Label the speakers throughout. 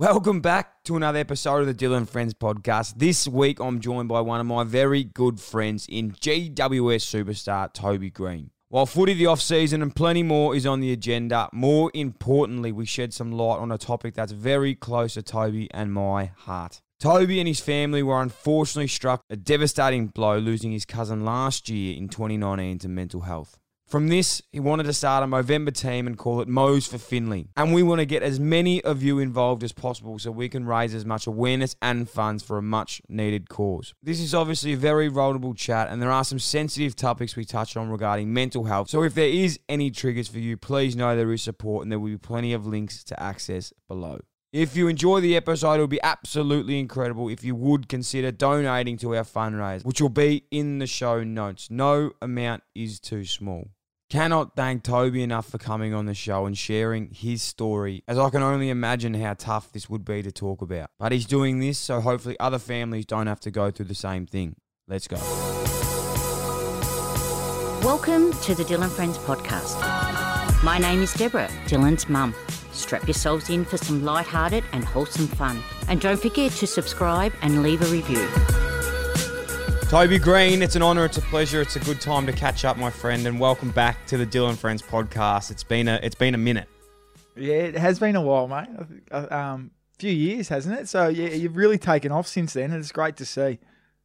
Speaker 1: Welcome back to another episode of the Dyl & Friends podcast. This week I'm joined by one of my very good friends in GWS superstar Toby Green. While footy the off season and plenty more is on the agenda, more importantly, we shed some light on a topic that's very close to Toby and my heart. Toby and his family were unfortunately struck a devastating blow losing his cousin last year in 2019 to mental health. From this, he wanted to start a Movember team and call it Mo's for Finley. And we want to get as many of you involved as possible so we can raise as much awareness and funds for a much needed cause. This is obviously a very vulnerable chat, and there are some sensitive topics we touch on regarding mental health. So if there is any triggers for you, please know there is support and there will be plenty of links to access below. If you enjoy the episode, it would be absolutely incredible if you would consider donating to our fundraiser, which will be in the show notes. No amount is too small. Cannot thank Toby enough for coming on the show and sharing his story, as I can only imagine how tough this would be to talk about. But he's doing this so hopefully other families don't have to go through the same thing. Let's go.
Speaker 2: Welcome to the Dyl & Friends podcast. My name is Deborah, Dylan's mum. Strap yourselves in for some light-hearted and wholesome fun. And don't forget to subscribe and leave a review.
Speaker 1: Toby Green, it's an honour, it's a pleasure, it's a good time to catch up, my friend, and welcome back to the Dyl & Friends podcast. It's been a it's been a minute.
Speaker 3: Yeah, it has been a while, mate. A um, few years, hasn't it? So yeah, you've really taken off since then, and it's great to see.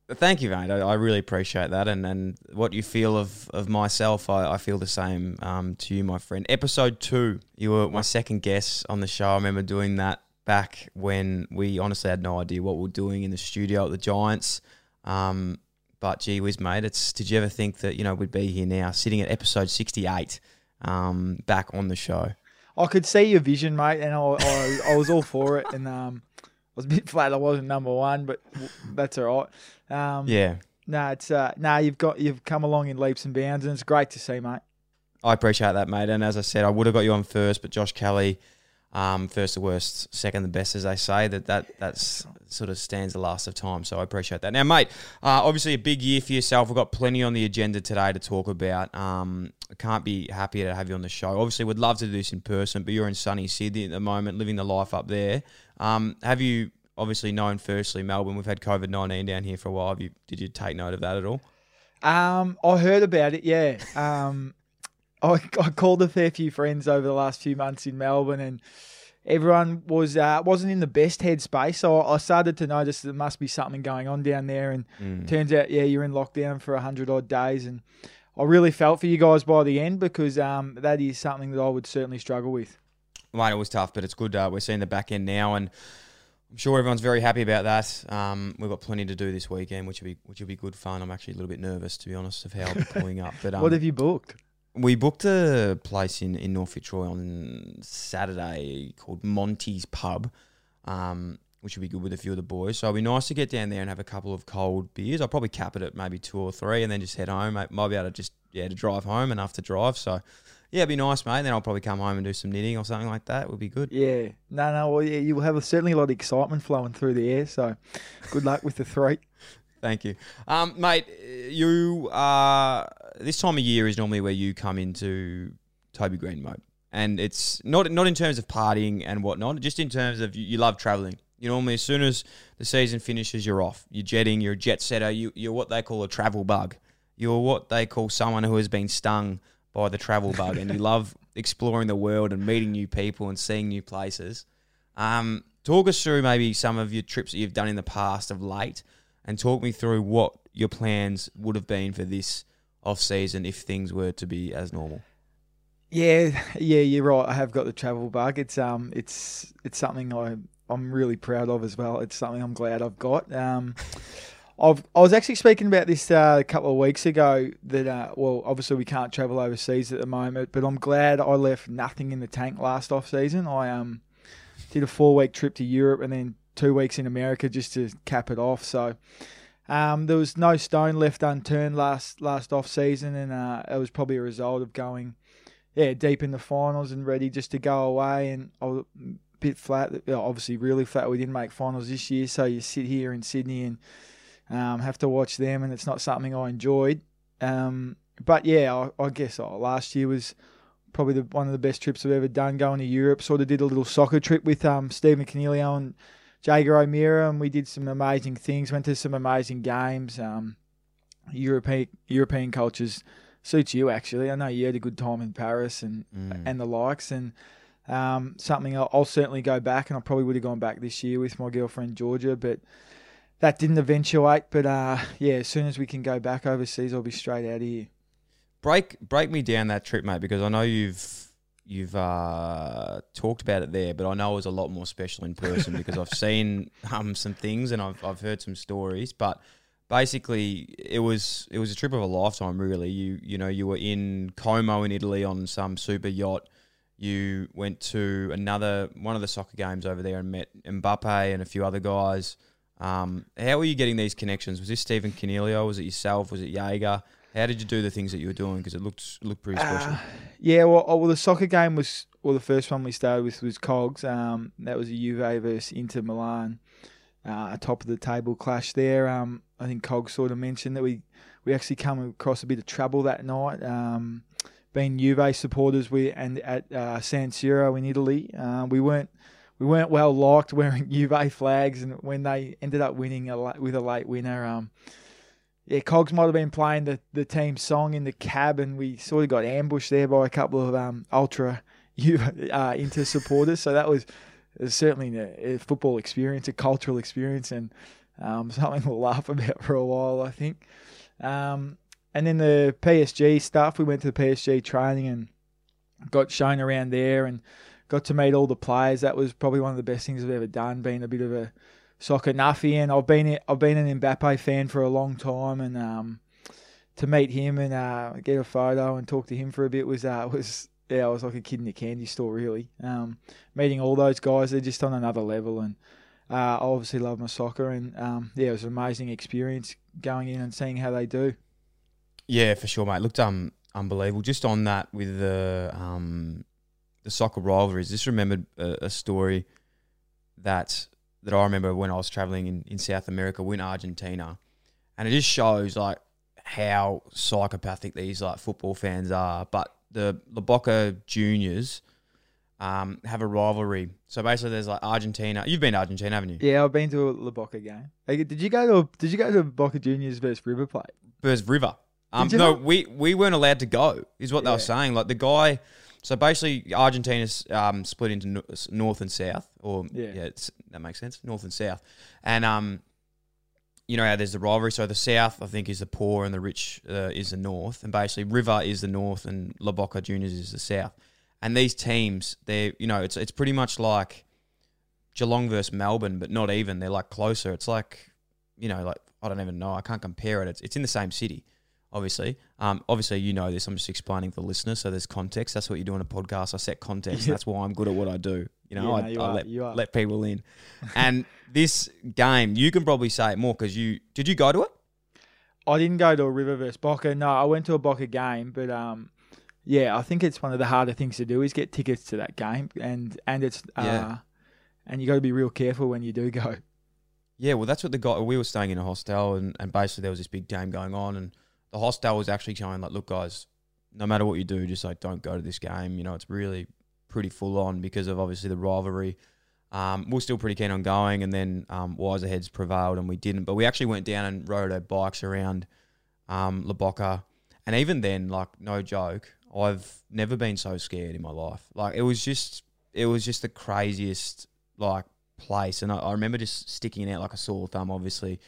Speaker 1: Thank you, mate. I, I really appreciate that, and, and what you feel of, of myself, I, I feel the same um, to you, my friend. Episode two, you were my second guest on the show. I remember doing that back when we honestly had no idea what we were doing in the studio at the Giants. Um, but gee whiz, mate, it's did you ever think that you know we'd be here now, sitting at episode sixty-eight, um, back on the show?
Speaker 3: I could see your vision, mate, and I, I, I was all for it. And um, I was a bit flat I wasn't number one, but that's all right. Um,
Speaker 1: yeah.
Speaker 3: No, nah, it's uh, no, nah, you've got you've come along in leaps and bounds, and it's great to see, mate.
Speaker 1: I appreciate that, mate. And as I said, I would have got you on first, but Josh Kelly um, first the worst, second the best, as they say. That that that's sort of stands the last of time. So I appreciate that. Now, mate, uh, obviously a big year for yourself. We've got plenty on the agenda today to talk about. Um, I can't be happier to have you on the show. Obviously, would love to do this in person, but you're in sunny Sydney at the moment, living the life up there. Um, have you obviously known? Firstly, Melbourne. We've had COVID nineteen down here for a while. Have you? Did you take note of that at all?
Speaker 3: Um, I heard about it. Yeah. Um, I, I called a fair few friends over the last few months in Melbourne, and everyone was uh, wasn't in the best headspace. So I started to notice there must be something going on down there, and mm. turns out, yeah, you're in lockdown for hundred odd days, and I really felt for you guys by the end because um, that is something that I would certainly struggle with.
Speaker 1: Mate, it was tough, but it's good. Uh, we're seeing the back end now, and I'm sure everyone's very happy about that. Um, we've got plenty to do this weekend, which will be which will be good fun. I'm actually a little bit nervous, to be honest, of how be pulling up. But um,
Speaker 3: what have you booked?
Speaker 1: We booked a place in, in North Fitzroy on Saturday called Monty's Pub, um, which would be good with a few of the boys. So it'd be nice to get down there and have a couple of cold beers. I'll probably cap it at maybe two or three and then just head home. Might, might be able to just, yeah, to drive home enough to drive. So, yeah, it'd be nice, mate. Then I'll probably come home and do some knitting or something like that. It would be good.
Speaker 3: Yeah. No, no. Well, yeah, you will have a, certainly a lot of excitement flowing through the air. So good luck with the three.
Speaker 1: Thank you. Um, mate, you are this time of year is normally where you come into Toby Green mode, and it's not not in terms of partying and whatnot, just in terms of you, you love traveling. You normally, as soon as the season finishes, you're off. You're jetting. You're a jet setter. You, you're what they call a travel bug. You're what they call someone who has been stung by the travel bug, and you love exploring the world and meeting new people and seeing new places. Um, talk us through maybe some of your trips that you've done in the past of late, and talk me through what your plans would have been for this off season if things were to be as normal?
Speaker 3: Yeah, yeah, you're right. I have got the travel bug. It's um, it's it's something I I'm really proud of as well. It's something I'm glad I've got. Um, I've I was actually speaking about this uh, a couple of weeks ago. That uh, well, obviously we can't travel overseas at the moment, but I'm glad I left nothing in the tank last off season. I um did a four week trip to Europe and then two weeks in America just to cap it off. So um, there was no stone left unturned last last off season, and uh, it was probably a result of going, yeah, deep in the finals and ready just to go away. And I was a bit flat, obviously really flat. We didn't make finals this year, so you sit here in Sydney and um, have to watch them, and it's not something I enjoyed. Um, but yeah, I, I guess oh, last year was probably the, one of the best trips I've ever done. Going to Europe, sort of did a little soccer trip with um, Stephen Coniglio and Jaeger O'Meara, and we did some amazing things. Went to some amazing games. Um, European European cultures suits you actually. I know you had a good time in Paris and
Speaker 1: Mm.
Speaker 3: and the likes, and um, something I'll, I'll certainly go back, and I probably would have gone back this year with my girlfriend Georgia, but that didn't eventuate. But uh, yeah, as soon as we can go back overseas, I'll be straight out of here.
Speaker 1: break break me down that trip, mate, because I know you've you've uh, talked about it there, but I know it was a lot more special in person because I've seen um, some things and I've I've heard some stories. But basically, it was it was a trip of a lifetime, really. You you know you were in Como in Italy on some super yacht. You went to another one of the soccer games over there and met Mbappe and a few other guys. Um, how were you getting these connections? Was this Stephen Coniglio? Was it yourself? Was it Jaeger? How did you do the things that you were doing? Because it looked looked pretty special.
Speaker 3: Uh, yeah, well, oh, well, the soccer game was well. The first one we started with was Cogs. Um, that was a Juve versus Inter Milan, uh, a top of the table clash there. Um, I think Cogs sort of mentioned that we we actually come across a bit of trouble that night. Um, being Juve supporters, we and at uh, San Siro in Italy, uh, we weren't we weren't well liked wearing Juve flags, and when they ended up winning a, with a late winner, um, yeah, Cogs might have been playing the, the team song in the cab, and we sort of got ambushed there by a couple of um, ultra Juve uh, Inter supporters. So that was, certainly a, a football experience, a cultural experience, and um, something we'll laugh about for a while, I think. Um, and then the PSG stuff, we went to the PSG training and got shown around there and got to meet all the players. That was probably one of the best things I've ever done, being a bit of a soccer nuffy. And I've been I've been an Mbappe fan for a long time, and um, to meet him and uh, get a photo and talk to him for a bit was uh, was yeah, I was like a kid in a candy store, really. Um, meeting all those guys, they're just on another level, and uh, I obviously love my soccer, and um, yeah, it was an amazing experience going in and seeing how they do.
Speaker 1: Yeah, for sure, mate. Looked um unbelievable. Just on that with the um the soccer rivalries. Just remembered a, a story that that I remember when I was traveling in, in South America, in Argentina, and it just shows like how psychopathic these like football fans are. But the the Boca Juniors um have a rivalry. So basically, there's like Argentina. You've been to Argentina, haven't you?
Speaker 3: Yeah, I've been to a La Boca game. Hey, Did you go to Did you go to Boca Juniors versus River Plate?
Speaker 1: Versus River. Um, no,
Speaker 3: not?
Speaker 1: we we weren't allowed to go. Is what they were saying. Like the guy. So basically, Argentina's um, split into north and south, or yeah,
Speaker 3: Yeah.
Speaker 1: that makes sense, north and south. And um, you know how there's the rivalry. So the south, I think, is the poor, and the rich uh, is the north. And basically, River is the north, and La Boca Juniors is the south. And these teams, they're you know, it's it's pretty much like Geelong versus Melbourne, but not even. They're like closer. It's like you know, like I don't even know. I can't compare it. It's it's in the same city, obviously. Um, obviously you know this. I'm just explaining for the listener, so there's context. That's what you do in a podcast. I set context. That's why I'm good at what I do. You know,
Speaker 3: Yeah,
Speaker 1: I,
Speaker 3: you
Speaker 1: I
Speaker 3: are,
Speaker 1: let
Speaker 3: you
Speaker 1: let people in. And this game, you can probably say it more because you did you go to it?
Speaker 3: I didn't go to a River versus Boca. No, I went to a Boca game, but um, yeah, I think it's one of the harder things to do is get tickets to that game, and and it's uh,
Speaker 1: Yeah.
Speaker 3: and you got to be real careful when you do go.
Speaker 1: Yeah, well, that's what the guy. We were staying in a hostel, and, and basically there was this big game going on, and the hostel was actually showing like, look, guys, no matter what you do, just like don't go to this game. You know, it's really pretty full on because of obviously the rivalry. Um, we we're still pretty keen on going, and then um, wiser heads prevailed, and we didn't. But we actually went down and rode our bikes around um, La Boca, and even then, like no joke, I've never been so scared in my life. Like it was just, it was just the craziest like place, and I, I remember just sticking out like a sore thumb. Obviously,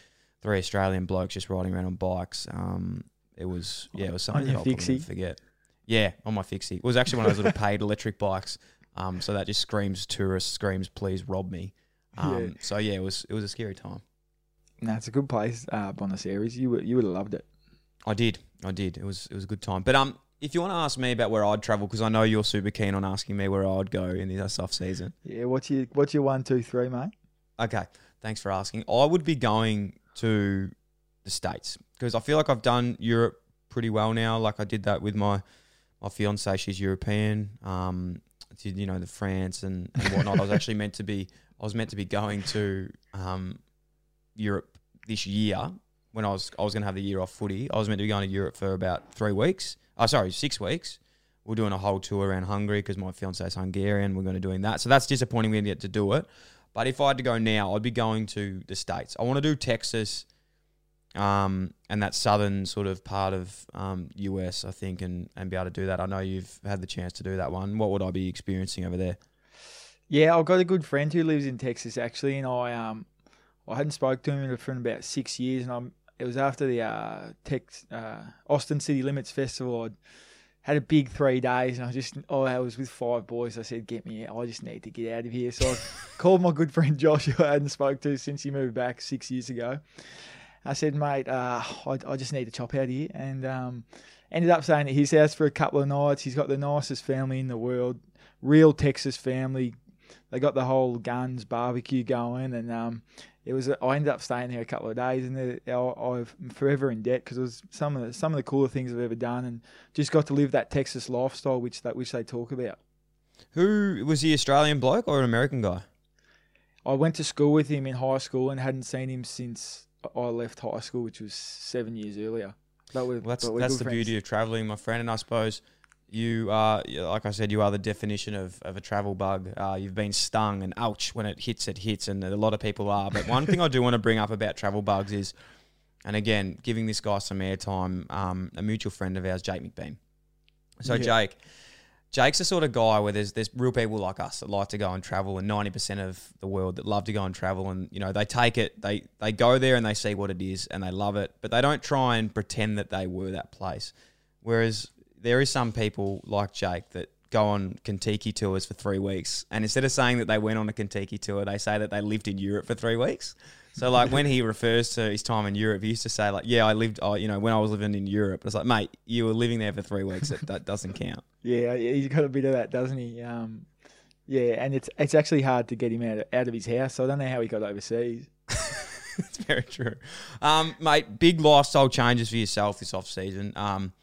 Speaker 1: three Australian blokes just riding around on bikes. Um, it was yeah, it was something that I'll
Speaker 3: fixie?
Speaker 1: forget. Yeah, on my fixie. It was actually one of those little paid electric bikes. Um, so that just screams tourist, screams please rob me. Um,
Speaker 3: Yeah.
Speaker 1: So yeah, it was it was a scary time.
Speaker 3: No, it's a good place, uh, Buenos Aires. You would you would have loved it.
Speaker 1: I did, I did. It was it was a good time. But um, if you want to ask me about where I'd travel, because I know you're super keen on asking me where I'd go in this off season.
Speaker 3: Yeah, what's your what's your one, two, three, mate?
Speaker 1: Okay, thanks for asking. I would be going to the states because I feel like I've done Europe pretty well now. Like I did that with my my fiance; she's European. Um, did you know the France and, and whatnot? I was actually meant to be I was meant to be going to um, Europe this year when I was I was going to have the year off footy. I was meant to be going to Europe for about three weeks. Oh, sorry, six weeks. We're doing a whole tour around Hungary because my fiance is Hungarian. We're going to doing that, so that's disappointing. We didn't get to do it. But if I had to go now, I'd be going to the states. I want to do Texas, um, and that southern sort of part of um, US, I think, and and be able to do that. I know you've had the chance to do that one. What would I be experiencing over there?
Speaker 3: Yeah, I've got a good friend who lives in Texas actually, and I um I hadn't spoke to him for about six years, and I'm it was after the uh, Tex, uh, Austin City Limits Festival. I'd had a big three days, and I just oh I was with five boys. I said, "Get me out! I just need to get out of here." So I called my good friend Josh, who I hadn't spoke to since he moved back six years ago. I said, "Mate, uh, I, I just need to chop out of here," and um, ended up staying at his house for a couple of nights. He's got the nicest family in the world, real Texas family. They got the whole guns barbecue going, and um, it was. I ended up staying there a couple of days, and I, I'm forever in debt because it was some of the, some of the cooler things I've ever done, and just got to live that Texas lifestyle, which that which they talk about.
Speaker 1: Who was the Australian bloke or an American guy?
Speaker 3: I went to school with him in high school and hadn't seen him since I left high school, which was seven years earlier.
Speaker 1: We're, well, that's that's the friends. beauty of traveling, my friend, and I suppose you are, like I said, you are the definition of, of a travel bug. Uh, you've been stung and ouch when it hits, it hits, and a lot of people are. But one thing I do want to bring up about travel bugs is, and again, giving this guy some airtime, um, a mutual friend of ours, Jake McBean. So, yeah. Jake, Jake's the sort of guy where there's there's real people like us that like to go and travel, and ninety percent of the world that love to go and travel, and you know they take it, they they go there and they see what it is, and they love it, but they don't try and pretend that they were that place. Whereas there is some people like Jake that go on Contiki tours for three weeks, and instead of saying that they went on a Contiki tour, they say that they lived in Europe for three weeks. So like when he refers to his time in Europe, he used to say like, "Yeah, I lived, you know, when I was living in Europe." It's like, mate, you were living there for three weeks. That, that doesn't count.
Speaker 3: Yeah, he's got a bit of that, doesn't he? Um, yeah, and it's it's actually hard to get him out of, out of his house. So I don't know how he got overseas.
Speaker 1: It's very true, um, mate. Big lifestyle changes for yourself this off season. Um,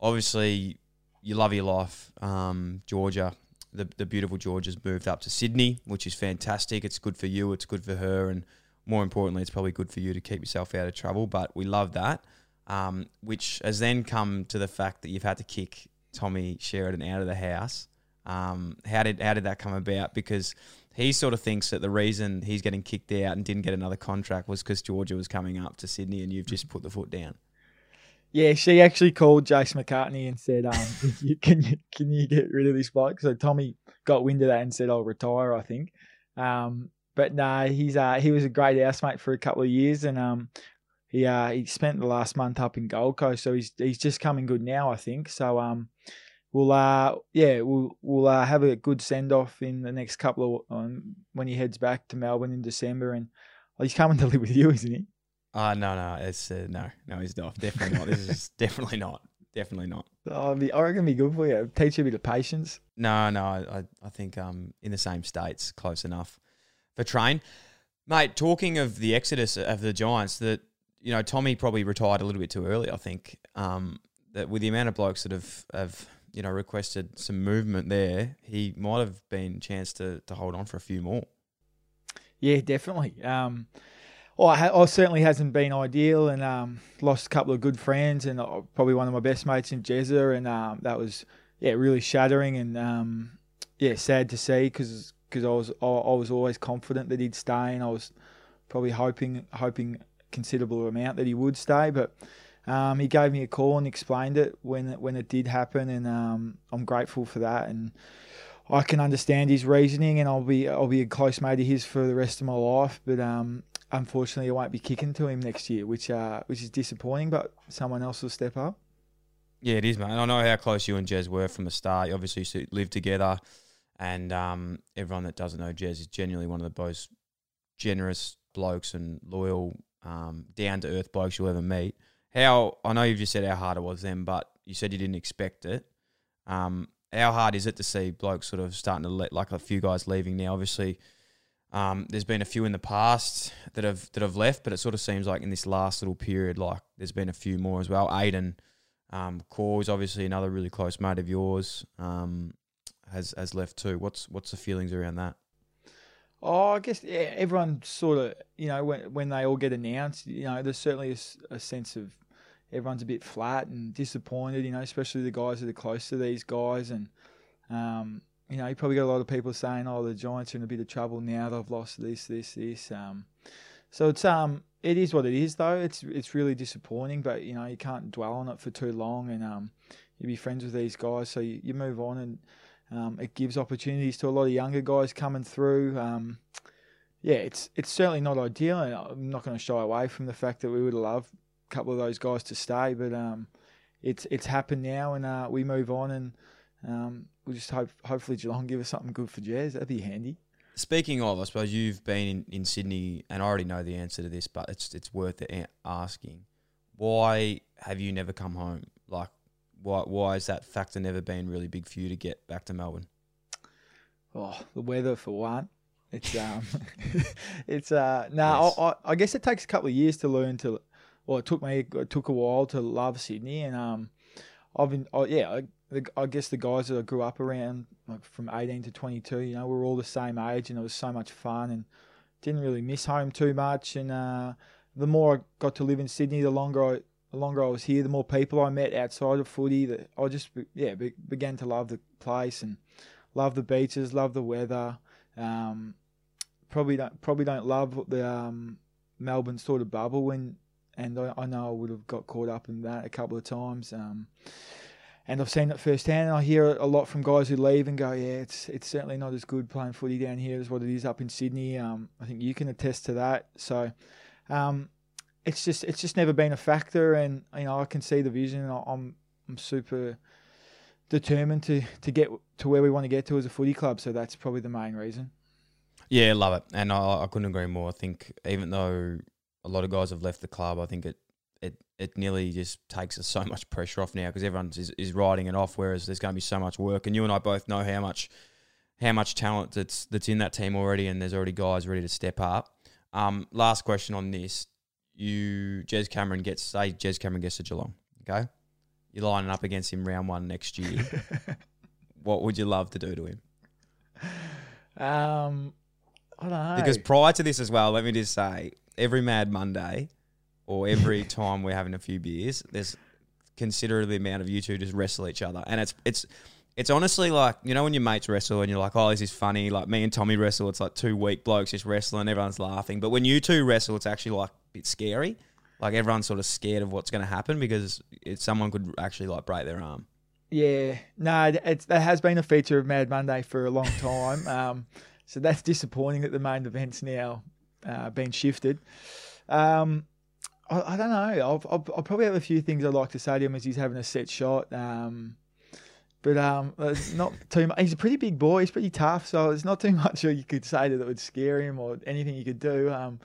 Speaker 1: obviously you love your life. Um, Georgia, the the beautiful Georgia's moved up to Sydney, which is fantastic. It's good for you. It's good for her, and more importantly, it's probably good for you to keep yourself out of trouble. But we love that, um, which has then come to the fact that you've had to kick Tommy Sheridan out of the house. Um, how did how did that come about? Because he sort of thinks that the reason he's getting kicked out and didn't get another contract was because Georgia was coming up to Sydney, and you've just put the foot down.
Speaker 3: Yeah, she actually called Jace McCartney and said, um, "Can you can you get rid of this bloke?" So Tommy got wind of that and said, "I'll retire." I think, um, but no, nah, he's uh, he was a great housemate for a couple of years, and um, he uh, he spent the last month up in Gold Coast, so he's he's just coming good now, I think. So um, we'll uh, yeah, we'll we'll uh, have a good send off in the next couple of um, when he heads back to Melbourne in December, and well, he's coming to live with you, isn't he?
Speaker 1: Uh, no, no, it's uh, no, no, he's not. Definitely not. This is definitely not. Definitely not.
Speaker 3: Oh, I, mean, I reckon be good for you. Teach you a bit of patience.
Speaker 1: No, no, I, I think um in the same states, close enough for train, mate. Talking of the exodus of the Giants, that you know Tommy probably retired a little bit too early. I think um that with the amount of blokes that have have you know requested some movement there, he might have been chance to to hold on for a few more.
Speaker 3: Yeah, definitely. Um, Oh, I, I, certainly hasn't been ideal, and um, lost a couple of good friends, and uh, probably one of my best mates in Jezza, and um, that was yeah really shattering and um, yeah sad to see because because I was I, I, was always confident that he'd stay, and I was probably hoping hoping considerable amount that he would stay, but um, he gave me a call and explained it when when it did happen, and um, I'm grateful for that, and I can understand his reasoning, and I'll be I'll be a close mate of his for the rest of my life, but um, unfortunately, I won't be kicking to him next year, which uh, which is disappointing. But someone else will step up.
Speaker 1: Yeah, it is, man. I know how close you and Jez were from the start. You obviously used to live together, and um, everyone that doesn't know Jez is genuinely one of the most generous blokes and loyal, um, down to earth blokes you'll ever meet. How I know you've just said how hard it was then, but you said you didn't expect it. Um, how hard is it to see blokes sort of starting to let like a few guys leaving now? Obviously, Um, there's been a few in the past that have that have left, but it sort of seems like in this last little period, like there's been a few more as well. Aidan um, Corr is obviously another really close mate of yours. Um, has has left too. What's what's the feelings around that?
Speaker 3: Oh, I guess yeah, everyone sort of you know when when they all get announced, you know, there's certainly a, a sense of everyone's a bit flat and disappointed. You know, especially the guys that are close to these guys and. Um, you know, you probably got a lot of people saying, "Oh, the Giants are in a bit of trouble now. They've lost this, this, this." Um, so it's um, it is what it is, though. It's it's really disappointing, but you know, you can't dwell on it for too long, and um, you be friends with these guys, so you, you move on, and um, it gives opportunities to a lot of younger guys coming through. Um, yeah, it's it's certainly not ideal, and I'm not going to shy away from the fact that we would loved a couple of those guys to stay, but um, it's it's happened now, and uh, we move on, and um, we'll just hope hopefully Geelong give us something good for Jez. That'd be handy.
Speaker 1: Speaking of, I suppose you've been in, in Sydney, and I already know the answer to this, but it's it's worth asking. Why have you never come home? Like, why why has that factor never been really big for you to get back to Melbourne?
Speaker 3: Oh, the weather for one. It's um, it's uh, no. Yes. I, I guess it takes a couple of years to learn to. Well, it took me it took a while to love Sydney, and um, I've been oh, yeah. I, the, I guess the guys that I grew up around, like from 18 to 22, you know, we are all the same age, and it was so much fun, and didn't really miss home too much. And uh, the more I got to live in Sydney, the longer I the longer I was here, the more people I met outside of footy. That I just yeah be, began to love the place and love the beaches, love the weather. Um, probably don't probably don't love the um, Melbourne sort of bubble when, and I, I, know I would have got caught up in that a couple of times. Um, and I've seen it firsthand. And I hear a lot from guys who leave and go, "Yeah, it's it's certainly not as good playing footy down here as what it is up in Sydney." Um, I think you can attest to that. So, um, it's just it's just never been a factor, and you know I can see the vision. I'm I'm super determined to to get to where we want to get to as a footy club. So that's probably the main reason.
Speaker 1: Yeah, love it, and I, I couldn't agree more. I think even though a lot of guys have left the club, I think it it it nearly just takes us so much pressure off now because everyone is, is riding it off. Whereas there's going to be so much work, and you and I both know how much how much talent that's that's in that team already, and there's already guys ready to step up. Um, last question on this: You, Jez Cameron gets say Jez Cameron gets to Geelong, okay? You're lining up against him round one next year. what would you love to do to him?
Speaker 3: Um, I don't know.
Speaker 1: Because prior to this as well, let me just say, every Mad Monday, or every time we're having a few beers, there's considerable amount of you two just wrestle each other, and it's it's it's honestly like you know when your mates wrestle and you're like, oh, this is funny. Like me and Tommy wrestle, it's like two weak blokes just wrestling, everyone's laughing. But when you two wrestle, it's actually like a bit scary. Like everyone's sort of scared of what's going to happen because it, someone could actually like break their arm.
Speaker 3: Yeah, no, it's, that has been a feature of Mad Monday for a long time. um, so that's disappointing that the main event's now uh, been shifted. Um, I, I don't know. I'll, I'll, I'll, probably have a few things I'd like to say to him as he's having a set shot. Um, but um, not too much. He's a pretty big boy. He's pretty tough, so there's not too much you could say that it would scare him or anything you could do. Um,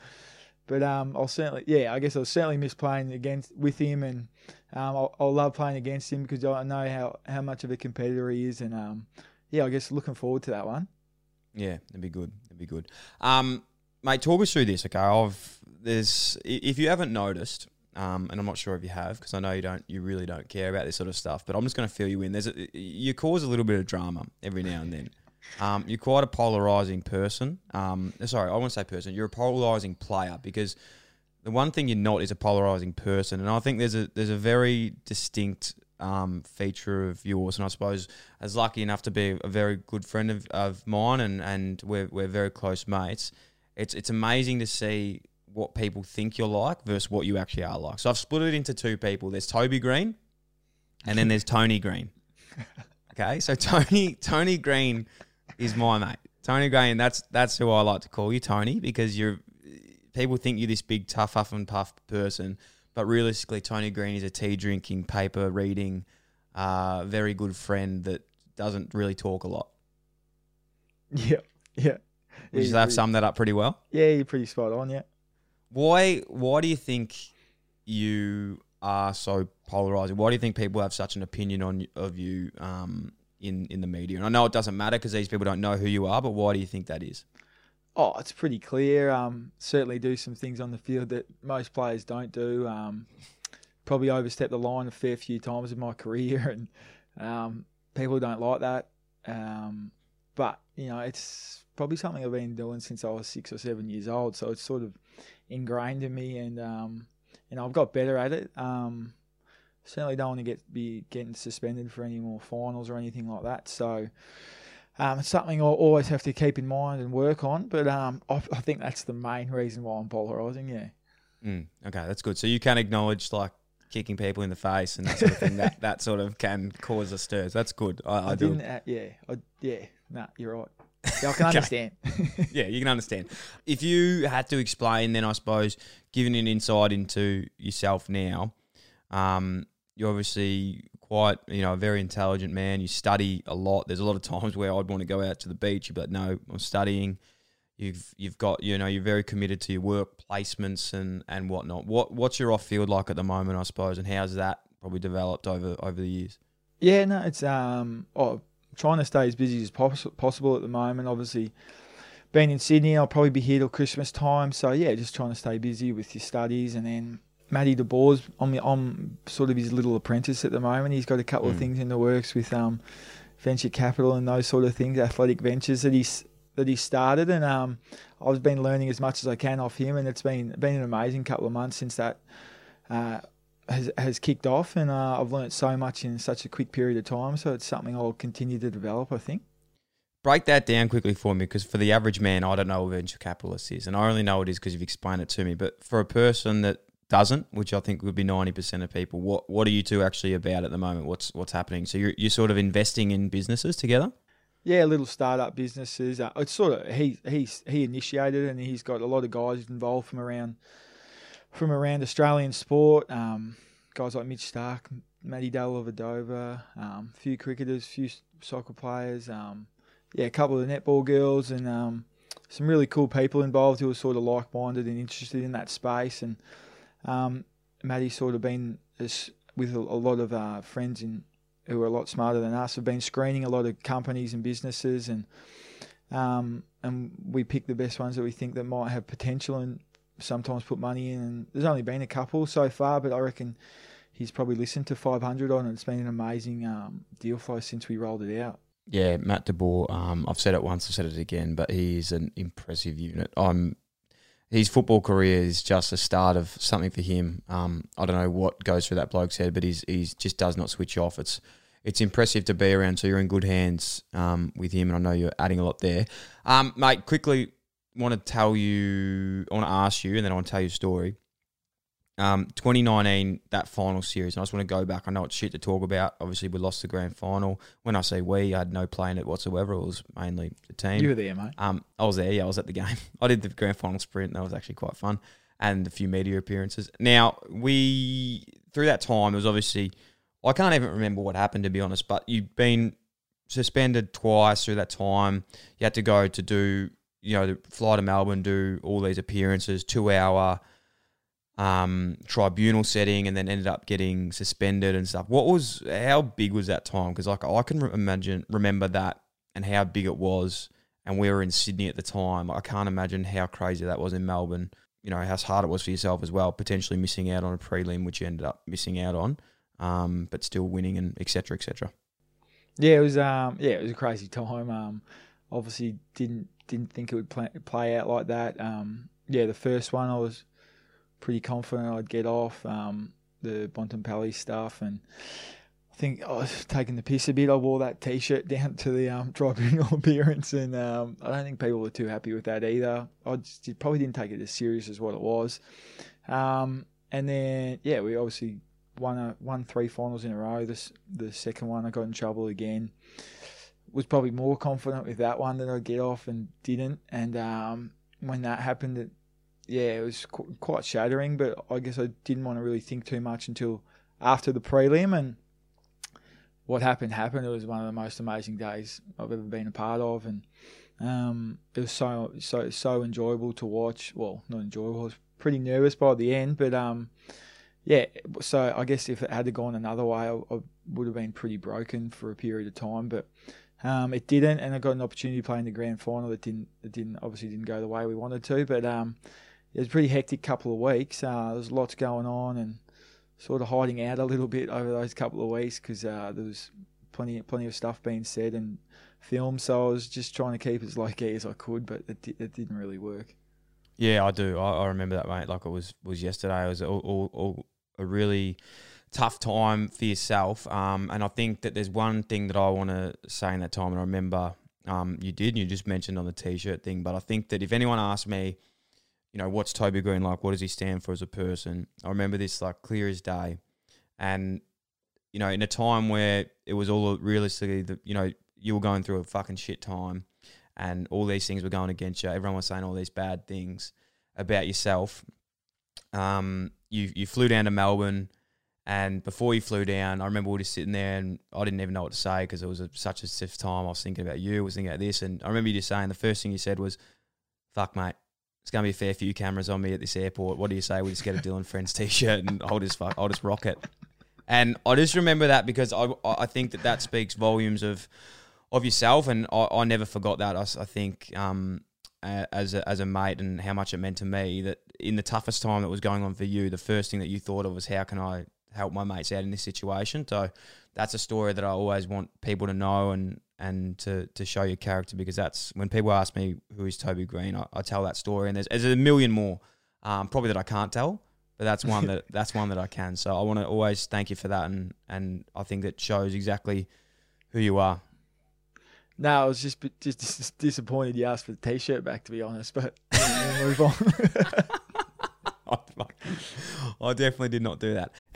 Speaker 3: but um, I'll certainly, yeah, I guess I'll certainly miss playing against with him, and um, I'll, I'll, love playing against him because I know how, how much of a competitor he is, and um, yeah, I guess looking forward to that one.
Speaker 1: Yeah, it'd be good. It'd be good. Um, mate, talk us through this. Okay, I've there's if you haven't noticed, um, and I'm not sure if you have because I know you don't, you really don't care about this sort of stuff. But I'm just going to fill you in. There's a, you cause a little bit of drama every now and then. Um, you're quite a polarizing person. Um, sorry, I want to say person. You're a polarizing player because the one thing you're not is a polarizing person, and I think there's a there's a very distinct um, feature of yours, and I suppose as lucky enough to be a very good friend of, of mine, and, and we're, we're very close mates. It's it's amazing to see what people think you're like versus what you actually are like. So I've split it into two people. There's Toby Green, and then there's Tony Green. Okay, so Tony Tony Green is my mate. Tony Green, that's that's who I like to call you, Tony, because you're people think you're this big tough huff and puff person, but realistically, Tony Green is a tea drinking, paper reading, uh, very good friend that doesn't really talk a lot.
Speaker 3: Yeah, yeah.
Speaker 1: Would you have summed that up pretty well?
Speaker 3: Yeah, you're pretty spot on. Yeah.
Speaker 1: Why why do you think you are so polarizing? Why do you think people have such an opinion on of you um, in in the media? And I know it doesn't matter because these people don't know who you are, but why do you think that is?
Speaker 3: Oh, it's pretty clear. Um, certainly do some things on the field that most players don't do. Um, probably overstepped the line a fair few times in my career, and um, people don't like that. Um, but you know, it's probably something I've been doing since I was six or seven years old. So it's sort of ingrained in me, and um, you know, I've got better at it. Um, certainly don't want to get be getting suspended for any more finals or anything like that. So um, it's something I'll always have to keep in mind and work on. But um, I, I, think that's the main reason why I'm polarising. Yeah.
Speaker 1: Mm, okay, that's good. So you can acknowledge like kicking people in the face and that sort of thing. that that sort of can cause a stir. That's good. I, I,
Speaker 3: I didn't. Uh, yeah. I, yeah. Nah, you're right. Yeah, I can understand.
Speaker 1: yeah, you can understand. If you had to explain, then I suppose, giving an insight into yourself now, um, you're obviously quite, you know, a very intelligent man. You study a lot. There's a lot of times where I'd want to go out to the beach, but no, I'm studying. You've you've got you know you're very committed to your work placements and and whatnot. What what's your off field like at the moment, I suppose, and how's that probably developed over over the years?
Speaker 3: Yeah, no, it's um, oh, trying to stay as busy as poss- possible at the moment. Obviously, being in Sydney, I'll probably be here till Christmas time. So yeah, just trying to stay busy with your studies and then Matty De Boer's I'm, I'm sort of his little apprentice at the moment. He's got a couple mm. of things in the works with um, venture capital and those sort of things, athletic ventures that he's that he started, and um, I've been learning as much as I can off him, and it's been been an amazing couple of months since that uh, has has kicked off, and uh, I've learned so much in such a quick period of time. So it's something I'll continue to develop. I think.
Speaker 1: Break that down quickly for me, because for the average man, I don't know what venture capitalist is, and I only know what it is because you've explained it to me. But for a person that doesn't, which I think would be ninety percent of people. What What are you two actually about at the moment? What's What's happening? So you're you're sort of investing in businesses together.
Speaker 3: Yeah, little startup businesses. Uh, it's sort of he he's he initiated and he's got a lot of guys involved from around from around Australian sport. Um, guys like Mitch Starc, Matty Dellavedova, um, a few cricketers, few soccer players. Um, yeah, a couple of netball girls and um, some really cool people involved who are sort of like minded and interested in that space and um, sort of been with a, lot of uh, friends in, who are a lot smarter than us. Have been screening a lot of companies and businesses, and um, and we pick the best ones that we think that might have potential, and sometimes put money in. And there's only been a couple so far, but I reckon he's probably listened to 500 on it. It's been an amazing um, deal flow since we rolled it out.
Speaker 1: Yeah, Matt De Boer. Um, I've said it once, I've said it again, but he is an impressive unit. I'm his football career is just a start of something for him. Um, I don't know what goes through that bloke's head, but he's he's just does not switch off. It's it's impressive to be around. So you're in good hands um, with him, and I know you're adding a lot there, um, mate. Quickly, want to tell you, I want to ask you, and then I want to tell you a story. Um, 2019, that final series, and I just want to go back. I know it's shit to talk about. Obviously, we lost the grand final. When I say we, I had no play in it whatsoever. It was mainly the team.
Speaker 3: You were there, mate.
Speaker 1: Um, I was there. Yeah, I was at the game. I did the grand final sprint. That was actually quite fun, and a few media appearances. Now we through that time, it was obviously I can't even remember what happened to be honest. But you've been suspended twice through that time. You had to go to do you know fly to Melbourne, do all these appearances, two hour um, tribunal setting and then ended up getting suspended and stuff. What was how big was that time? Because like I can imagine remember that and how big it was, and we were in Sydney at the time. I can't imagine how crazy that was in Melbourne. You know how hard it was for yourself as well, potentially missing out on a prelim, which you ended up missing out on, um, but still winning and etc. etc.
Speaker 3: Yeah, it was um, yeah, it was a crazy time. Um, obviously didn't didn't think it would play, play out like that. Um, yeah, the first one I was pretty confident I'd get off um, the Bontempelli stuff, and I think I was taking the piss a bit. I wore that T-shirt down to the um, tribunal appearance, and um, I don't think people were too happy with that either. I just, probably didn't take it as serious as what it was. Um, and then yeah, we obviously won a, won three finals in a row. This the second one I got in trouble again. Was probably more confident with that one that I'd get off and didn't. And um, when that happened, it yeah, it was qu- quite shattering. But I guess I didn't want to really think too much until after the prelim, and what happened happened. It was one of the most amazing days I've ever been a part of, and um, it was so so so enjoyable to watch. Well, not enjoyable. I was pretty nervous by the end, but um, yeah. So I guess if it had gone another way, I, I would have been pretty broken for a period of time. But Um, it didn't, and I got an opportunity to play in the grand final. That didn't, it didn't obviously didn't go the way we wanted to. But um, it was a pretty hectic couple of weeks. Uh, there was lots going on, and sort of hiding out a little bit over those couple of weeks because uh, there was plenty, plenty of stuff being said and filmed. So I was just trying to keep as low key as I could, but it, it didn't really work.
Speaker 1: Yeah, I do. I, I remember that, mate. Like it was was yesterday. It was all, all, all a really tough time for yourself. Um, and I think that there's one thing that I want to say in that time, and I remember um, you did, you just mentioned on the t-shirt thing, but I think that if anyone asked me, you know, what's Toby Green like? What does he stand for as a person? I remember this like clear as day. And, you know, in a time where it was all realistically, that you know, you were going through a fucking shit time and all these things were going against you. Everyone was saying all these bad things about yourself. Um, you, you flew down to Melbourne and before you flew down, I remember we were just sitting there and I didn't even know what to say because it was a, such a stiff time. I was thinking about you, I was thinking about this. And I remember you just saying the first thing you said was, fuck, mate, it's going to be a fair few cameras on me at this airport. What do you say? We just get a Dyl & Friends t shirt and I'll just, fuck, I'll just rock it. And I just remember that because I, I think that that speaks volumes of of yourself. And I, I never forgot that. I, I think um, as a, as a mate and how much it meant to me that in the toughest time that was going on for you, the first thing that you thought of was how can I help my mates out in this situation. So that's a story that I always want people to know and and to, to show your character because that's when people ask me who is Toby Green, I, I tell that story and there's, there's a million more, um, probably that I can't tell, but that's one that that's one that I can. So I want to always thank you for that and and I think that shows exactly who you are.
Speaker 3: No, I was just just, just disappointed you asked for the t-shirt back to be honest, but move on.
Speaker 1: I definitely did not do that.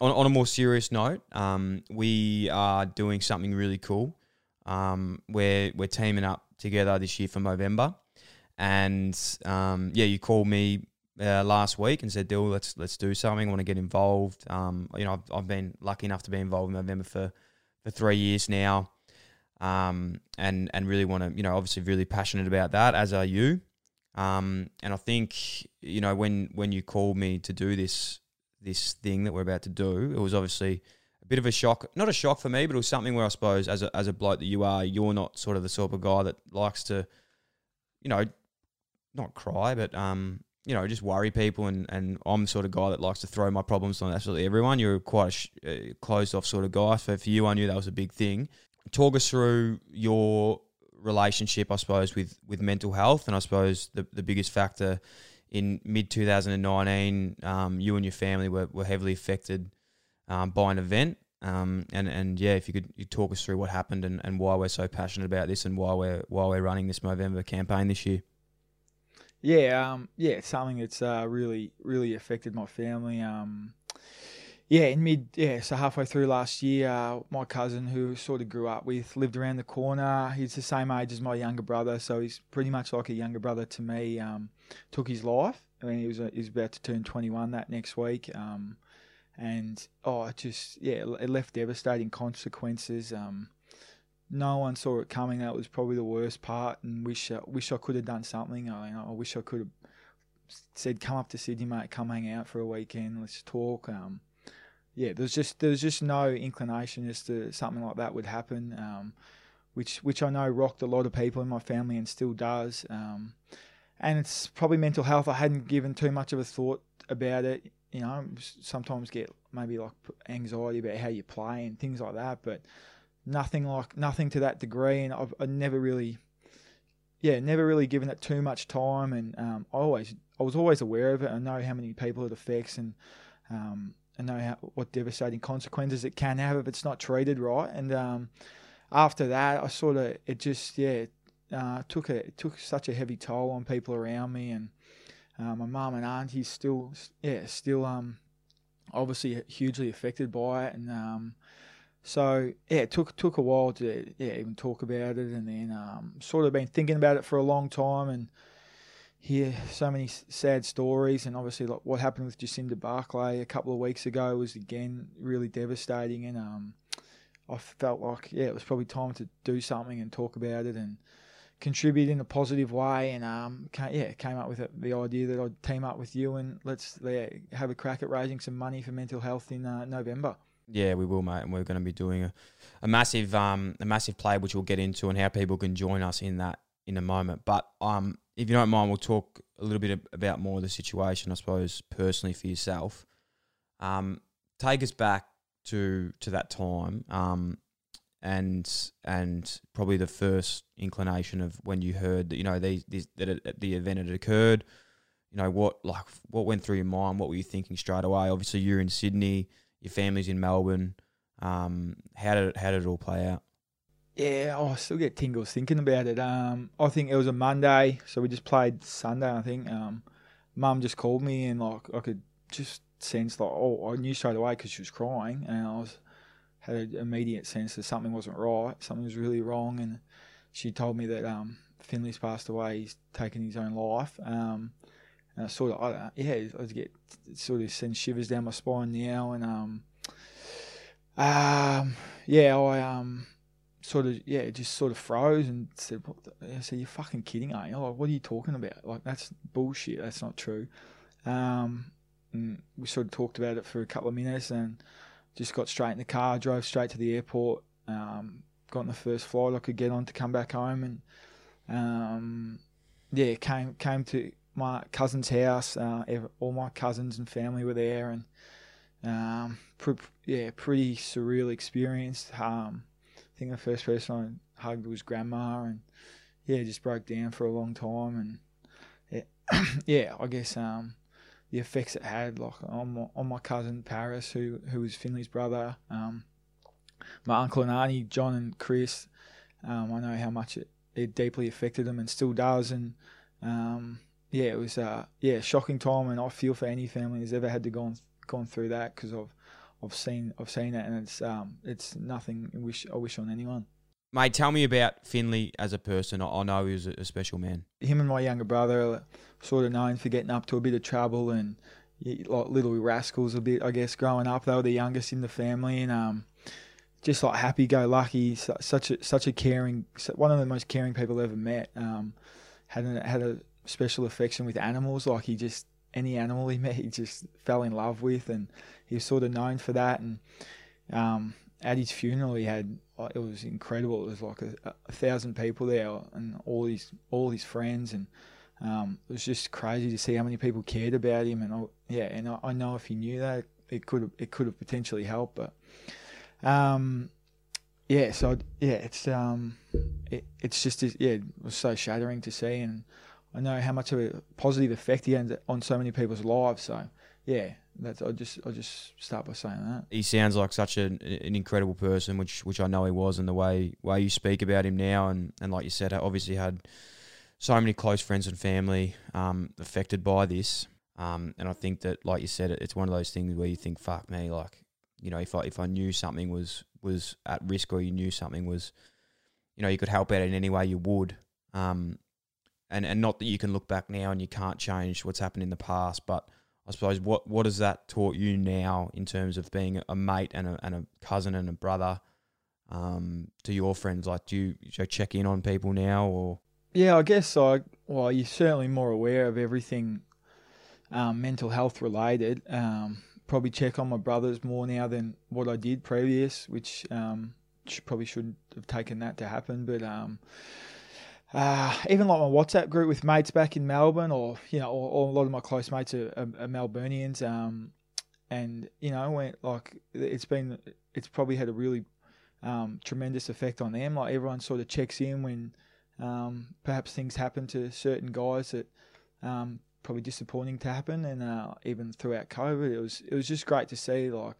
Speaker 1: on, on a more serious note, um, we are doing something really cool. Um, we're we're teaming up together this year for Movember, and um, yeah, you called me uh, last week and said, "Dill, let's let's do something. I want to get involved." Um, you know, I've, I've been lucky enough to be involved in Movember for for three years now, um, and and really want to, you know, obviously really passionate about that, as are you. Um, and I think you know when when you called me to do this this thing that we're about to do, it was obviously a bit of a shock. Not a shock for me, but it was something where I suppose as a as a bloke that you are, you're not sort of the sort of guy that likes to, you know, not cry, but um, you know, just worry people. And, and I'm the sort of guy that likes to throw my problems on absolutely everyone. You're quite a sh- uh, closed off sort of guy. So for you, I knew that was a big thing. Talk us through your relationship, I suppose, with, with mental health. And I suppose the, the biggest factor in mid 2019, um, you and your family were, were heavily affected um, by an event. Um, and, and yeah, if you could you talk us through what happened and, and why we're so passionate about this and why we're why we're running this Movember campaign this year.
Speaker 3: Yeah, um, yeah, something that's uh, really really affected my family. Yeah, in mid, yeah, so halfway through last year, uh, my cousin, who sort of grew up with, lived around the corner. He's the same age as my younger brother, so he's pretty much like a younger brother to me. Um, took his life. I mean, he was he was about to turn 21 that next week, um, and oh, it just yeah, it left devastating consequences. Um, no one saw it coming. That was probably the worst part, and wish uh, wish I could have done something. I, I wish I could have said, "Come up to Sydney, mate. Come hang out for a weekend. Let's talk." Um, yeah, there's just there's just no inclination as to something like that would happen, um, which which I know rocked a lot of people in my family and still does. Um, and it's probably mental health. I hadn't given too much of a thought about it. You know, sometimes get maybe like anxiety about how you play and things like that, but nothing like nothing to that degree. And I've, I've never really, yeah, never really given it too much time. And um, I always, I was always aware of it. I know how many people it affects, and um, and know how, what devastating consequences it can have if it's not treated right. And um, after that, I sort of it just yeah uh, took a it took such a heavy toll on people around me, and uh, my mum and auntie still yeah still um obviously hugely affected by it, and um So yeah, it took took a while to yeah even talk about it, and then um, sort of been thinking about it for a long time, and hear so many sad stories, and obviously like what happened with Jacinda Barclay a couple of weeks ago was again really devastating, and um, I felt like yeah it was probably time to do something and talk about it and contribute in a positive way, and um, yeah, came up with it, the idea that I'd team up with you and let's yeah, have a crack at raising some money for mental health in uh, November.
Speaker 1: Yeah, we will, mate, and we're going to be doing a, a massive um a massive play which we'll get into and how people can join us in that in a moment. But um, if you don't mind, we'll talk a little bit about more of the situation, I suppose, personally for yourself. Um, take us back to to that time. Um, and and probably the first inclination of when you heard that you know these, these that it, the event had occurred. You know what like what went through your mind? What were you thinking straight away? Obviously, you're in Sydney. Your family's in Melbourne. Um, how did it, how did it all play out?
Speaker 3: Yeah, oh, I still get tingles thinking about it. Um, I think it was a Monday, so we just played Sunday. I think. Um, Mum just called me and like I could just sense like oh I knew straight away because she was crying and I was had an immediate sense that something wasn't right, something was really wrong, and she told me that um, Finley's passed away, he's taken his own life. Um, and I sort of, I, yeah, I get sort of sends shivers down my spine now, and um, um, yeah, I um, sort of, yeah, just sort of froze and said, what the, I said, you're fucking kidding, aren't you? Like, what are you talking about? Like, that's bullshit. That's not true. Um, we sort of talked about it for a couple of minutes, and just got straight in the car, drove straight to the airport, um, got on the first flight I could get on to come back home, and um, yeah, came came to my cousin's house. Uh, all my cousins and family were there, and um, pr- yeah, pretty surreal experience. Um, I think the first person I hugged was grandma, and yeah, just broke down for a long time, and yeah, yeah I guess um, the effects it had, like on my, on my cousin Paris, who who was Finley's brother, um, my uncle and auntie John and Chris. Um, I know how much it, it deeply affected them and still does, and um, yeah, it was uh, yeah shocking time, and I feel for any family who's ever had to gone gone through that because I've I've seen I've seen it, and it's um it's nothing I wish I wish on anyone.
Speaker 1: Mate, tell me about Finley as a person. I know he was a special man.
Speaker 3: Him and my younger brother are sort of known for getting up to a bit of trouble and like little rascals a bit. I guess growing up, they were the youngest in the family and um, just like happy-go-lucky. Such a such a caring, one of the most caring people I ever met. Um, had a, had a special affection with animals. Like he just any animal he met, he just fell in love with, and he was sort of known for that. And um, at his funeral, he had it was incredible. It was like a, a thousand people there, and all his all his friends, and um, it was just crazy to see how many people cared about him. And I, yeah, and I, I, know if he knew that, it could it could have potentially helped. But um, yeah, so yeah, it's um, it, it's just yeah, it was so shattering to see, and I know how much of a positive effect he had on so many people's lives. So yeah, that's I just I just start by saying that.
Speaker 1: He sounds like such an, an incredible person, which which I know he was, and the way way you speak about him now, and, and like you said, obviously had so many close friends and family um, affected by this. Um, and I think that, like you said, it's one of those things where you think, "Fuck me!" Like, you know, if I if I knew something was was at risk, or you knew something was, you know, you could help out in any way you would. Um, and and not that you can look back now and you can't change what's happened in the past, but I suppose what what has that taught you now in terms of being a mate and a, and a cousin and a brother um, to your friends? Like, do you, do you check in on people now, or?
Speaker 3: Yeah, I guess I. Well, you're certainly more aware of everything um, mental health related. Um, probably check on my brothers more now than what I did previous, which um, probably shouldn't have taken that to happen, but um, uh, even like my WhatsApp group with mates back in Melbourne, or you know, or, or a lot of my close mates are, are, are Melburnians, um, and you know, when like it's been, it's probably had a really um, tremendous effect on them. Like everyone sort of checks in when um, perhaps things happen to certain guys that um, probably disappointing to happen, and uh, even throughout COVID, it was it was just great to see like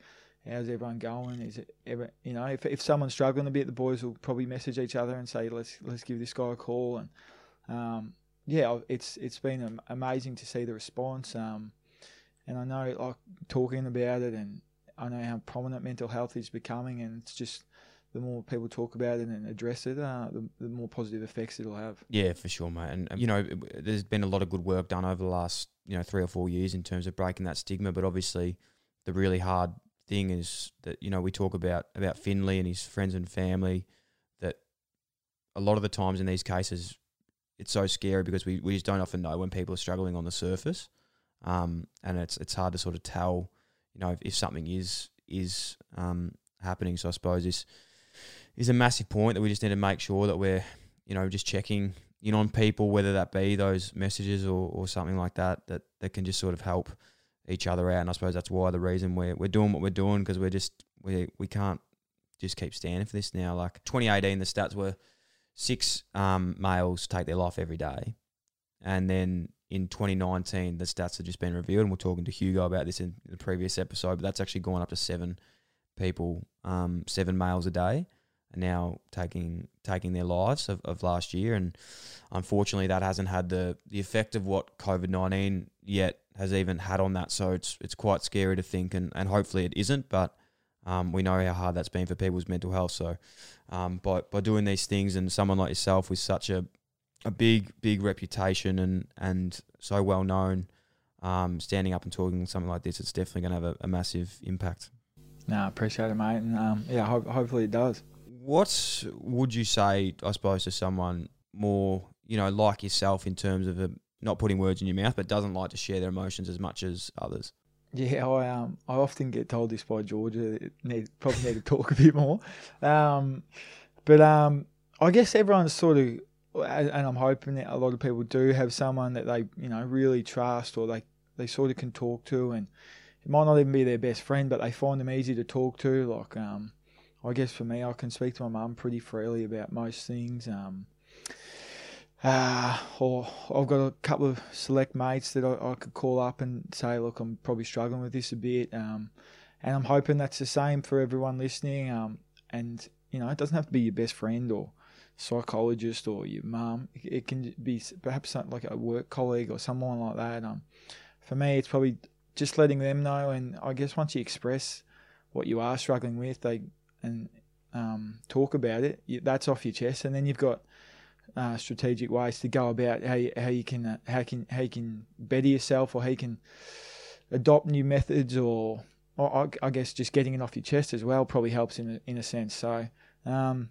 Speaker 3: how's everyone going? Is it ever, you know, if, if someone's struggling a bit, the boys will probably message each other and say, let's let's give this guy a call. And um, yeah, it's it's been amazing to see the response. Um, and I know, like talking about it, and I know how prominent mental health is becoming, and it's just the more people talk about it and address it, uh, the, the more positive effects it'll have.
Speaker 1: Yeah, for sure, mate. And, you know, there's been a lot of good work done over the last you know three or four years in terms of breaking that stigma. But obviously, the really hard thing is that you know we talk about about Finley and his friends and family. That a lot of the times in these cases, it's so scary because we, we just don't often know when people are struggling on the surface, um, and it's it's hard to sort of tell, you know, if, if something is is um, happening. So I suppose this is a massive point that we just need to make sure that we're, you know, just checking in on people, whether that be those messages or, or something like that, that, that can just sort of help each other out. And I suppose that's why the reason we're, we're doing what we're doing because we're just, we, we can't just keep standing for this now. Like 2018, the stats were six um, males take their life every day. And then in 2019, the stats have just been revealed, and we're talking to Hugo about this in the previous episode, but that's actually gone up to seven people, um, seven males a day are now taking taking their lives of, of last year, and unfortunately, that hasn't had the the effect of what COVID nineteen yet has even had on that. So it's it's quite scary to think, and, and hopefully it isn't, but. Um, we know how hard that's been for people's mental health. So, um, by by doing these things, and someone like yourself with such a a big big reputation and and so well known, um, standing up and talking something like this, it's definitely going to have a, a, massive impact.
Speaker 3: No, I appreciate it, mate, and um, yeah, ho- hopefully it does
Speaker 1: what would you say, I suppose, to someone more, you know, like yourself in terms of a, not putting words in your mouth, but doesn't like to share their emotions as much as others?
Speaker 3: Yeah, I um I often get told this by Georgia. Need probably need to talk a bit more, um, but um I guess everyone's sort of, and I'm hoping that a lot of people do have someone that they you know really trust or they they sort of can talk to, and it might not even be their best friend, but they find them easy to talk to. Like um I guess for me, I can speak to my mum pretty freely about most things. Um, uh, or I've got a couple of select mates that I, I, could call up and say, look, I'm probably struggling with this a bit. Um, and I'm hoping that's the same for everyone listening. Um, and, you know, it doesn't have to be your best friend or psychologist or your mum. It, it can be perhaps like a work colleague or someone like that. Um, for me, it's probably just letting them know. And I guess once you express what you are struggling with, they and um, talk about it, that's off your chest, and then you've got uh, strategic ways to go about how you, how you can uh, how can how you can better yourself, or how you can adopt new methods, or, or I, guess just getting it off your chest as well probably helps in a, in a sense. So um,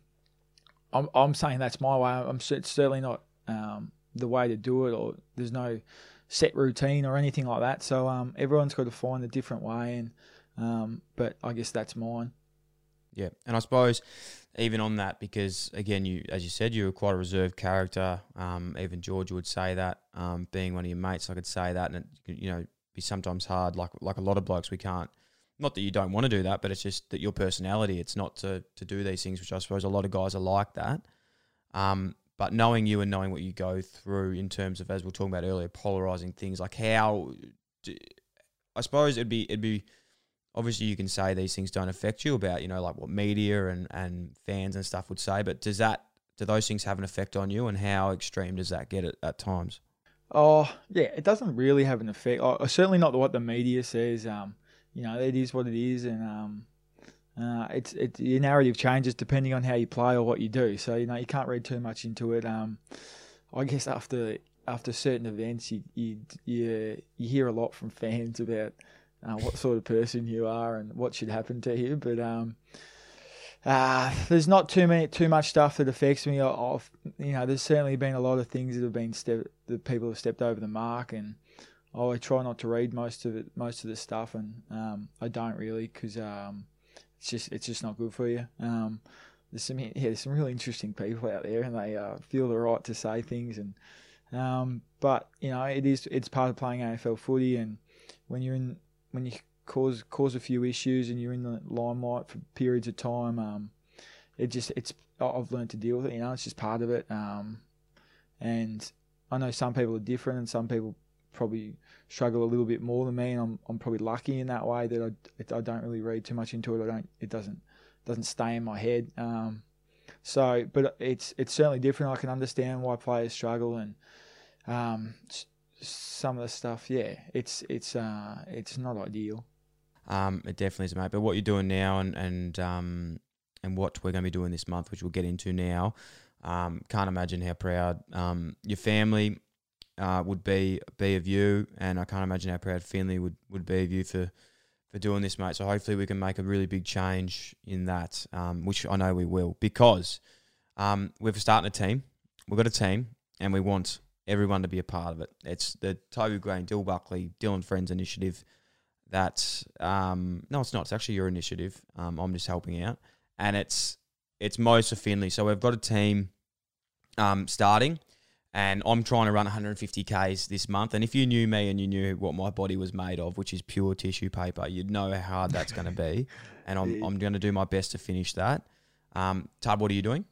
Speaker 3: I'm I'm saying that's my way. I'm it's certainly not um, the way to do it, or there's no set routine or anything like that. So um, everyone's got to find a different way, and um, but I guess that's mine.
Speaker 1: Yeah, and I suppose even on that, because again, you as you said, you were quite a reserved character. Um, even George would say that. Um, being one of your mates, I could say that, and it, you know, be sometimes hard. Like like a lot of blokes, we can't. Not that you don't want to do that, but it's just that your personality. It's not to to do these things, which I suppose a lot of guys are like that. Um, but knowing you and knowing what you go through in terms of, as we were talking about earlier, polarizing things, like how, do, I suppose it'd be it'd be obviously you can say these things don't affect you about you know like what media and and fans and stuff would say but does that do those things have an effect on you and how extreme does that get at, at times?
Speaker 3: Oh yeah it doesn't really have an effect. Oh, certainly not what the media says um you know it is what it is and um uh, it's it your narrative changes depending on how you play or what you do. So you know you can't read too much into it um i guess after after certain events you you you, you hear a lot from fans about uh, what sort of person you are and what should happen to you. But um, uh, there's not too many too much stuff that affects me. I've, you know, there's certainly been a lot of things that have been step, that people have stepped over the mark, and I try not to read most of it, most of the stuff, and um, I don't really because um, it's just it's just not good for you. Um, there's some yeah, there's some really interesting people out there, and they uh, feel the right to say things, and um, but you know it is it's part of playing AFL footy, and when you're in when you cause cause a few issues and you're in the limelight for periods of time, um, it just it's I've learned to deal with it. You know, it's just part of it. Um, and I know some people are different, and some people probably struggle a little bit more than me. And I'm I'm probably lucky in that way that I I don't really read too much into it. I don't it doesn't doesn't stay in my head. Um, so, but it's it's certainly different. I can understand why players struggle and um, some of the stuff, yeah, it's it's uh, it's not ideal.
Speaker 1: Um, it definitely is, mate. But what you're doing now, and and um, and what we're going to be doing this month, which we'll get into now. Um, can't imagine how proud um, your family uh, would be be of you, and I can't imagine how proud Finley would, would be of you for for doing this, mate. So hopefully we can make a really big change in that, um, which I know we will, because um, we're starting a team. We've got a team, and we want everyone to be a part of it. It's the Toby Greene, Dyl Buckley, Dyl & Friends initiative. That um, no, it's not. It's actually your initiative. Um, I'm just helping out, and it's it's most of Finley. So we've got a team um, starting, and I'm trying to run 150 k's this month. And if you knew me and you knew what my body was made of, which is pure tissue paper, you'd know how hard that's going to be. And I'm I'm going to do my best to finish that. Um, Tad, what are you doing?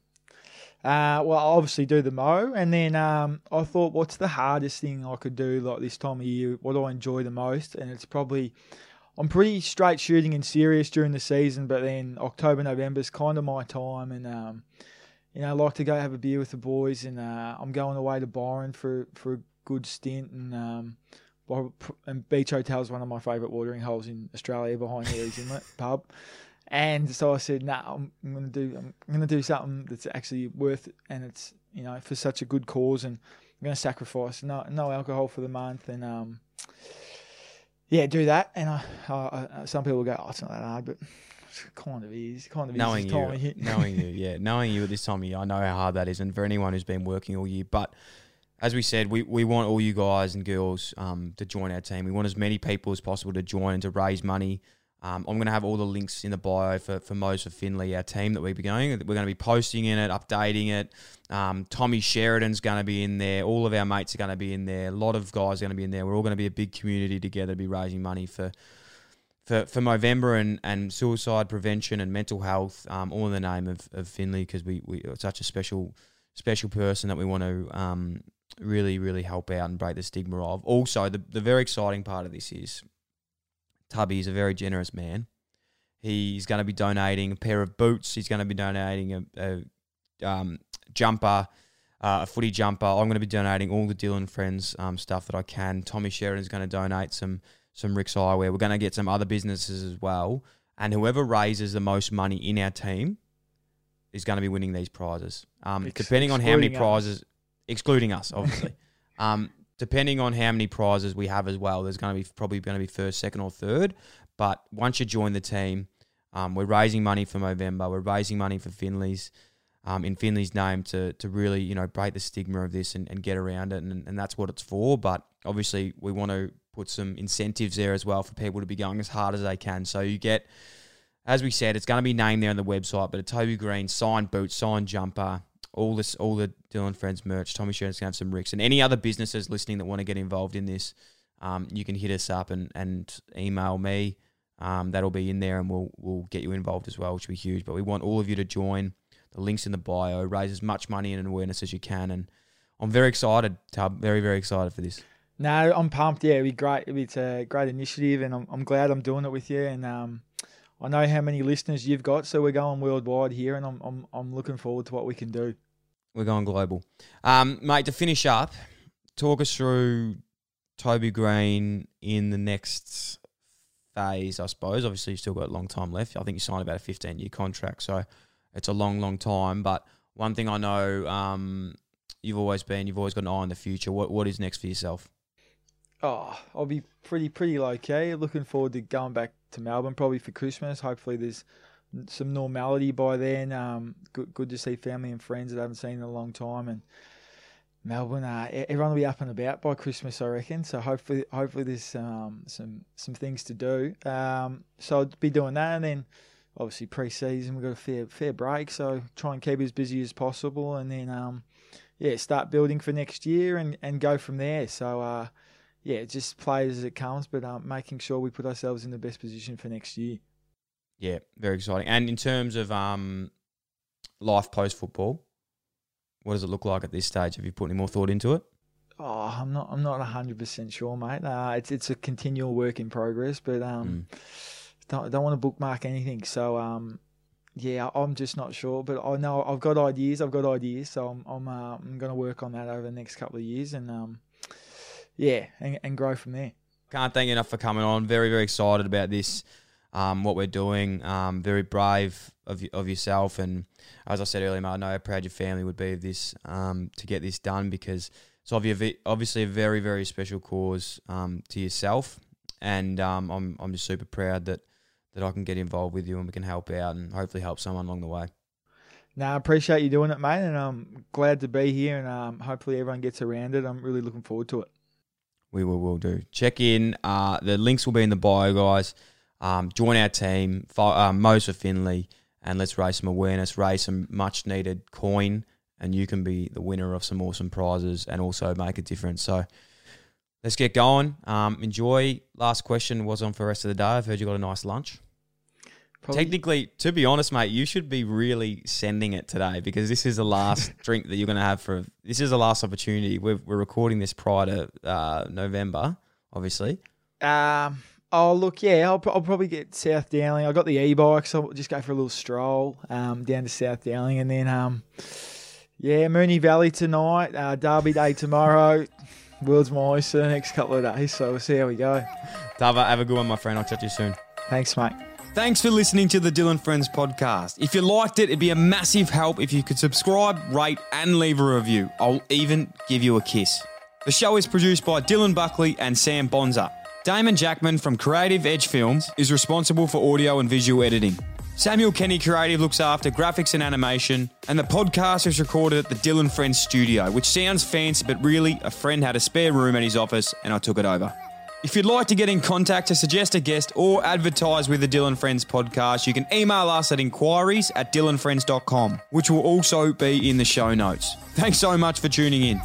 Speaker 3: Uh, well, I obviously do the mo, and then um, I thought, what's the hardest thing I could do like this time of year? What do I enjoy the most? And it's probably I'm pretty straight shooting and serious during the season, but then October, November is kind of my time, and um, you know, I like to go have a beer with the boys, and uh, I'm going away to Byron for for a good stint, and um, and Beach Hotel is one of my favourite watering holes in Australia behind the Inlet pub. And so I said, "No, nah, I'm, I'm, gonna do. I'm, gonna do something that's actually worth it, and it's you know for such a good cause, and I'm gonna sacrifice no no alcohol for the month, and um, yeah, do that. And I, I, some people go, "Oh, it's not that hard," but it kind of is. Kind of
Speaker 1: knowing
Speaker 3: is
Speaker 1: you, knowing you, yeah, knowing you at this time of year, I know how hard that is, and for anyone who's been working all year, but as we said, we, we want all you guys and girls um, to join our team. We want as many people as possible to join and to raise money um, I'm going to have all the links in the bio for, for Mo's of Finley, our team that we'll be going. We're going to be posting in it, updating it. Um, Tommy Sheridan's going to be in there. All of our mates are going to be in there. A lot of guys are going to be in there. We're all going to be a big community together to be raising money for for, for Movember and, and suicide prevention and mental health, um, all in the name of, of Finley because we, we are such a special special person that we want to um, really, really help out and break the stigma of. Also, the, the very exciting part of this is Tubby is a very generous man. He's going to be donating a pair of boots. He's going to be donating a, a um, jumper, uh, a footy jumper. I'm going to be donating all the Dyl & Friends um, stuff that I can. Tommy Sheridan is going to donate some some Rick's Eyewear. We're going to get some other businesses as well. And whoever raises the most money in our team is going to be winning these prizes. Um, Ex- depending on how many prizes, us. excluding us, obviously. um, depending on how many prizes we have as well, there's going to be probably going to be first, second, or third. But once you join the team, um, we're raising money for Movember. We're raising money for Finley's. Um, in Finley's name to to really you know break the stigma of this and, and get around it and, and that's what it's for but obviously we want to put some incentives there as well for people to be going as hard as they can so you get as we said it's going to be named there on the website but a Toby Greene signed boot signed jumper all this, all the Dyl & Friends merch. Tommy Sheridan's to have some Ricks, and any other businesses listening that want to get involved in this, um, you can hit us up and, and email me. Um, that'll be in there, and we'll we'll get you involved as well, which will be huge. But we want all of you to join. The links in the bio. Raise as much money and awareness as you can, and I'm very excited. Tub, very very excited for this.
Speaker 3: No, I'm pumped. Yeah, it'd be great. It's a great initiative, and I'm, I'm glad I'm doing it with you. And um, I know how many listeners you've got, so we're going worldwide here, and I'm I'm, I'm looking forward to what we can do.
Speaker 1: We're going global. Um, mate, to finish up, talk us through Toby Greene in the next phase, I suppose. Obviously, you've still got a long time left. I think you signed about a 15 year contract, so it's a long, long time. But one thing I know um, you've always been, you've always got an eye on the future. What What is next for yourself?
Speaker 3: Oh, I'll be pretty, pretty low key. Looking forward to going back to Melbourne probably for Christmas. Hopefully, there's some normality by then. Um, good, good to see family and friends that I haven't seen in a long time, and Melbourne. Uh, everyone will be up and about by Christmas, I reckon. So hopefully, hopefully there's um, some some things to do. Um, so I'd be doing that, and then obviously pre-season we've got a fair fair break, so try and keep as busy as possible, and then um, yeah, start building for next year and, and go from there. So uh, yeah, just play as it comes, but um, making sure we put ourselves in the best position for next year.
Speaker 1: Yeah, very exciting. And in terms of um, life post football, what does it look like at this stage? Have you put any more thought into it?
Speaker 3: Oh, I'm not. I'm not hundred percent sure, mate. Uh, it's it's a continual work in progress, but um, mm. don't don't want to bookmark anything. So um, yeah, I'm just not sure. But I know I've got ideas. I've got ideas. So I'm I'm uh, I'm going to work on that over the next couple of years, and um, yeah, and, and grow from there.
Speaker 1: Can't thank you enough for coming on. Very very excited about this. Um, what we're doing. Um, very brave of of yourself, and as I said earlier, mate, I know how proud your family would be of this um, to get this done because it's obviously a very very special cause um, to yourself, and um, I'm I'm just super proud that that I can get involved with you and we can help out and hopefully help someone along the way.
Speaker 3: No, I appreciate you doing it, mate, and I'm glad to be here. And um, hopefully everyone gets around it. I'm really looking forward to it.
Speaker 1: We will, will do. Check in. Uh, the links will be in the bio, guys. Um, join our team, uh, Mo's for Finley, and let's raise some awareness, raise some much needed coin, and you can be the winner of some awesome prizes and also make a difference. So let's get going. Um, enjoy. Last question was on for the rest of the day. I've heard you got a nice lunch. Probably. Technically, to be honest, mate, you should be really sending it today because this is the last drink that you're going to have for. This is the last opportunity. We're, we're recording this prior to uh, November, obviously.
Speaker 3: Um. Oh look, yeah, I'll, I'll probably get South Dowling. I got the e-bike, so I'll just go for a little stroll um, down to South Dowling, and then um, yeah, Moonee Valley tonight, uh, Derby Day tomorrow, World's my oyster the next couple of days. So we'll see how we go.
Speaker 1: Dava, have a good one, my friend. I'll chat to you soon.
Speaker 3: Thanks, mate.
Speaker 1: Thanks for listening to the Dyl & Friends podcast. If you liked it, it'd be a massive help if you could subscribe, rate, and leave a review. I'll even give you a kiss. The show is produced by Dylan Buckley and Sam Bonza. Damon Jackman from Creative Edge Films is responsible for audio and visual editing. Samuel Kenny Creative looks after graphics and animation, and the podcast is recorded at the Dyl & Friends studio, which sounds fancy, but really, a friend had a spare room at his office and I took it over. If you'd like to get in contact to suggest a guest or advertise with the Dyl & Friends podcast, you can email us at inquiries at dylanfriends.com, which will also be in the show notes. Thanks so much for tuning in.